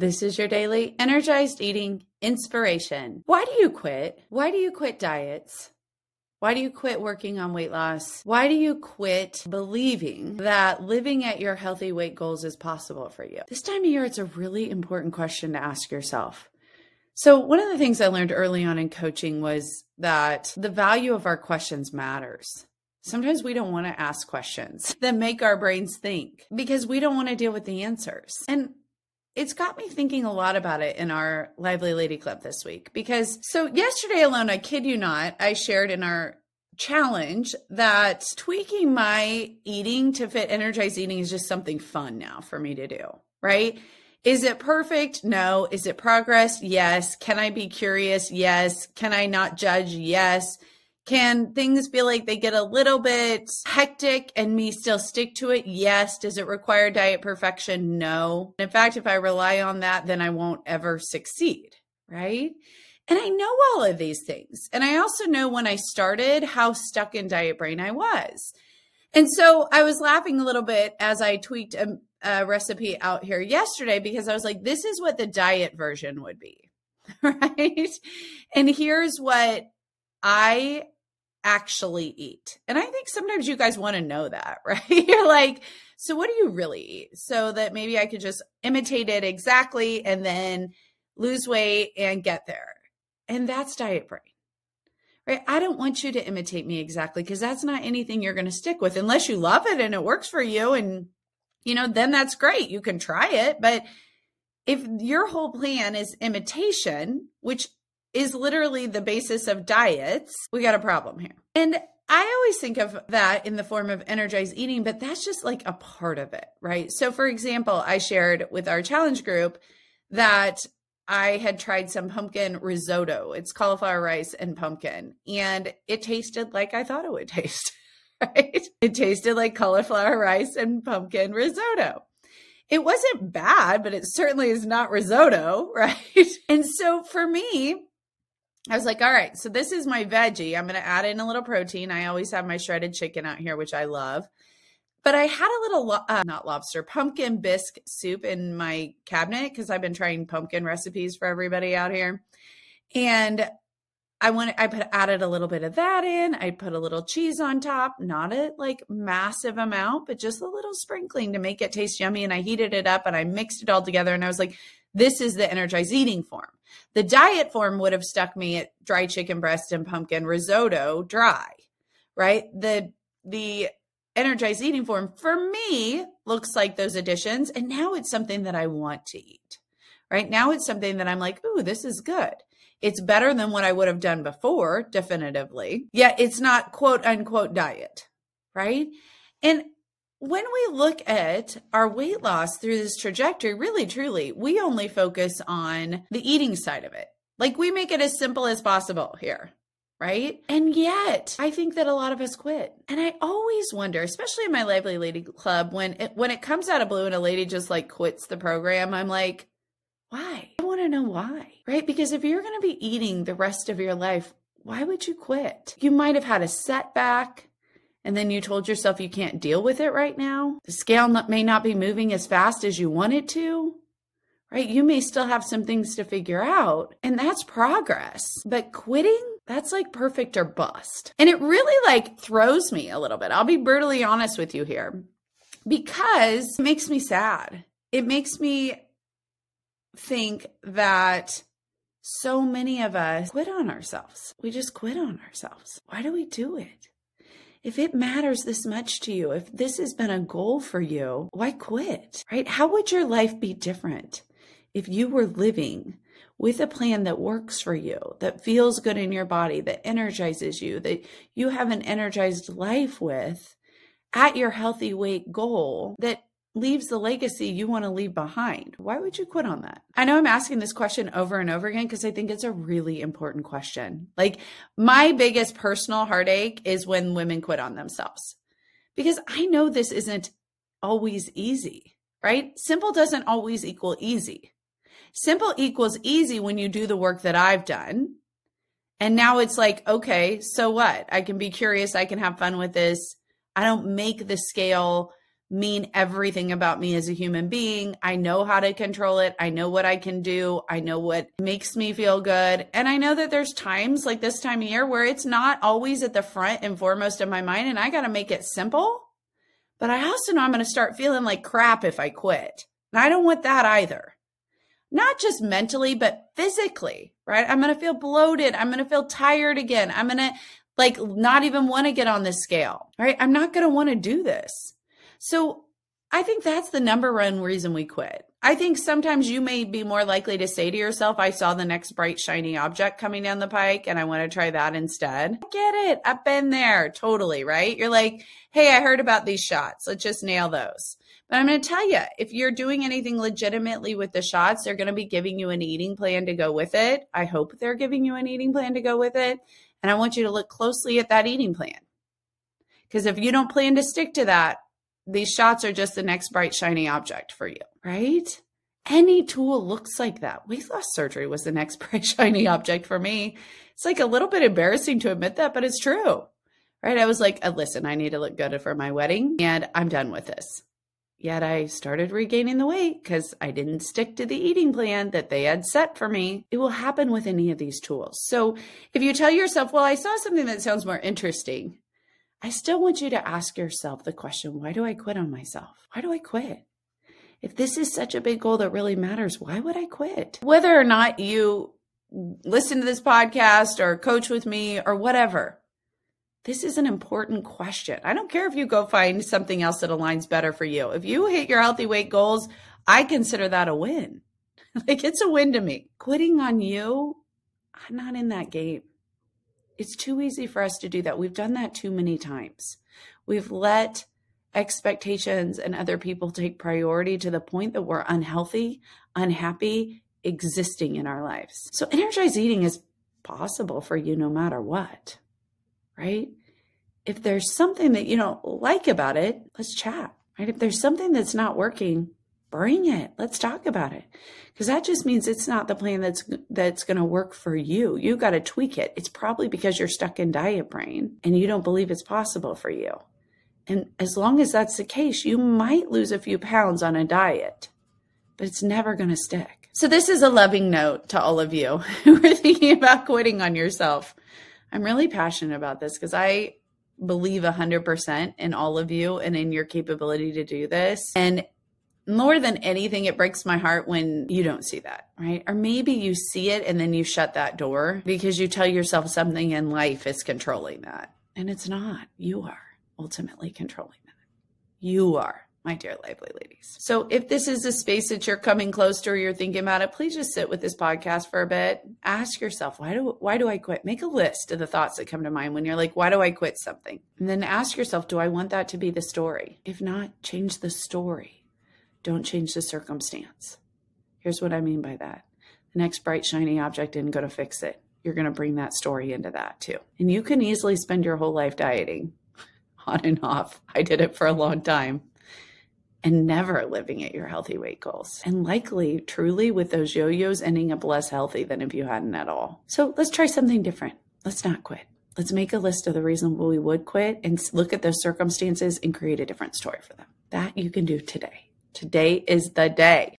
This is your daily energized eating inspiration. Why do you quit? Why do you quit diets? Why do you quit working on weight loss? Why do you quit believing that living at your healthy weight goals is possible for you? This time of year, it's a really important question to ask yourself. So, one of the things I learned early on in coaching was that the value of our questions matters. Sometimes we don't want to ask questions that make our brains think because we don't want to deal with the answers. And it's got me thinking a lot about it in our Lively Lady Club this week because so yesterday alone, I kid you not, I shared in our challenge that tweaking my eating to fit energized eating is just something fun now for me to do, right? Is it perfect? No. Is it progress? Yes. Can I be curious? Yes. Can I not judge? Yes. Can things feel like they get a little bit hectic and me still stick to it? Yes. Does it require diet perfection? No. In fact, if I rely on that, then I won't ever succeed, right? And I know all of these things. And I also know when I started how stuck in diet brain I was. And so I was laughing a little bit as I tweaked a, a recipe out here yesterday because I was like, this is what the diet version would be. Right. And here's what I actually eat. And I think sometimes you guys want to know that, right? You're like, so what do you really eat? So that maybe I could just imitate it exactly and then lose weight and get there. And that's diet brain. Right? I don't want you to imitate me exactly because that's not anything you're going to stick with unless you love it and it works for you and you know, then that's great. You can try it, but if your whole plan is imitation, which is literally the basis of diets, we got a problem here. And I always think of that in the form of energized eating, but that's just like a part of it, right? So, for example, I shared with our challenge group that I had tried some pumpkin risotto. It's cauliflower rice and pumpkin, and it tasted like I thought it would taste, right? It tasted like cauliflower rice and pumpkin risotto it wasn't bad, but it certainly is not risotto, right? And so for me, I was like, all right, so this is my veggie. I'm going to add in a little protein. I always have my shredded chicken out here, which I love. But I had a little, uh, not lobster, pumpkin bisque soup in my cabinet because I've been trying pumpkin recipes for everybody out here. And I went, I put added a little bit of that in. I put a little cheese on top, not a like massive amount, but just a little sprinkling to make it taste yummy. And I heated it up and I mixed it all together. And I was like, this is the energized eating form. The diet form would have stuck me at dry chicken breast and pumpkin risotto dry, right? The the energized eating form for me looks like those additions and now it's something that I want to eat. Right? Now it's something that I'm like, "Ooh, this is good." It's better than what I would have done before, definitively. Yet it's not quote unquote diet, right? And when we look at our weight loss through this trajectory, really truly, we only focus on the eating side of it. Like we make it as simple as possible here, right? And yet, I think that a lot of us quit. And I always wonder, especially in my Lively Lady Club, when it when it comes out of blue and a lady just like quits the program, I'm like, why? I want to know why, right? Because if you're going to be eating the rest of your life, why would you quit? You might have had a setback and then you told yourself you can't deal with it right now, the scale may not be moving as fast as you want it to, right? You may still have some things to figure out, and that's progress. But quitting, that's like perfect or bust. And it really like throws me a little bit. I'll be brutally honest with you here because it makes me sad. It makes me think that so many of us quit on ourselves. We just quit on ourselves. Why do we do it? If it matters this much to you, if this has been a goal for you, why quit? Right? How would your life be different if you were living with a plan that works for you, that feels good in your body, that energizes you, that you have an energized life with at your healthy weight goal that leaves the legacy you want to leave behind? Why would you quit on that? I know I'm asking this question over and over again because I think it's a really important question. Like, my biggest personal heartache is when women quit on themselves because I know this isn't always easy, right? Simple doesn't always equal easy. Simple equals easy when you do the work that I've done. And now it's like, okay, so what? I can be curious. I can have fun with this. I don't make the scale mean everything about me as a human being. I know how to control it. I know what I can do. I know what makes me feel good. And I know that there's times like this time of year where it's not always at the front and foremost of my mind, and I got to make it simple. But I also know I'm going to start feeling like crap if I quit. And I don't want that either. Not just mentally, but physically, right? I'm going to feel bloated. I'm going to feel tired again. I'm going to like not even want to get on this scale, right? I'm not going to want to do this. So I think that's the number one reason we quit. I think sometimes you may be more likely to say to yourself, I saw the next bright, shiny object coming down the pike and I want to try that instead. I get it. I've been there. Totally. Right. You're like, Hey, I heard about these shots. Let's just nail those. But I'm going to tell you, if you're doing anything legitimately with the shots, they're going to be giving you an eating plan to go with it. I hope they're giving you an eating plan to go with it. And I want you to look closely at that eating plan. Because if you don't plan to stick to that, these shots are just the next bright, shiny object for you, right? Any tool looks like that. Weight loss surgery was the next bright, shiny object for me. It's like a little bit embarrassing to admit that, but it's true, right? I was like, uh, listen, I need to look good for my wedding and I'm done with this. Yet I started regaining the weight because I didn't stick to the eating plan that they had set for me. It will happen with any of these tools. So if you tell yourself, well, I saw something that sounds more interesting, I still want you to ask yourself the question why do I quit on myself? Why do I quit? If this is such a big goal that really matters, why would I quit? Whether or not you listen to this podcast or coach with me or whatever, this is an important question. I don't care if you go find something else that aligns better for you. If you hit your healthy weight goals, I consider that a win. like it's a win to me. Quitting on you, I'm not in that game. It's too easy for us to do that. We've done that too many times. We've let expectations and other people take priority to the point that we're unhealthy, unhappy, existing in our lives. So, energized eating is possible for you no matter what, right? If there's something that you don't like about it, let's chat, right? If there's something that's not working, bring it. Let's talk about it. Because that just means it's not the plan that's that's going to work for you. You got to tweak it. It's probably because you're stuck in diet brain and you don't believe it's possible for you. And as long as that's the case, you might lose a few pounds on a diet, but it's never going to stick. So this is a loving note to all of you who are thinking about quitting on yourself. I'm really passionate about this because I believe 100% in all of you and in your capability to do this. And more than anything, it breaks my heart when you don't see that, right? Or maybe you see it and then you shut that door because you tell yourself something in life is controlling that. And it's not. You are ultimately controlling that. You are, my dear lively ladies. So if this is a space that you're coming close to or you're thinking about it, please just sit with this podcast for a bit. Ask yourself, why do why do I quit? Make a list of the thoughts that come to mind when you're like, why do I quit something? And then ask yourself, do I want that to be the story? If not, change the story don't change the circumstance. Here's what I mean by that the next bright, shiny object isn't going to fix it. You're going to bring that story into that too. And you can easily spend your whole life dieting on and off. I did it for a long time and never living at your healthy weight goals. And likely, truly, with those yo yos ending up less healthy than if you hadn't at all. So let's try something different. Let's not quit. Let's make a list of the reasons we would quit and look at those circumstances and create a different story for them. That you can do today. Today is the day.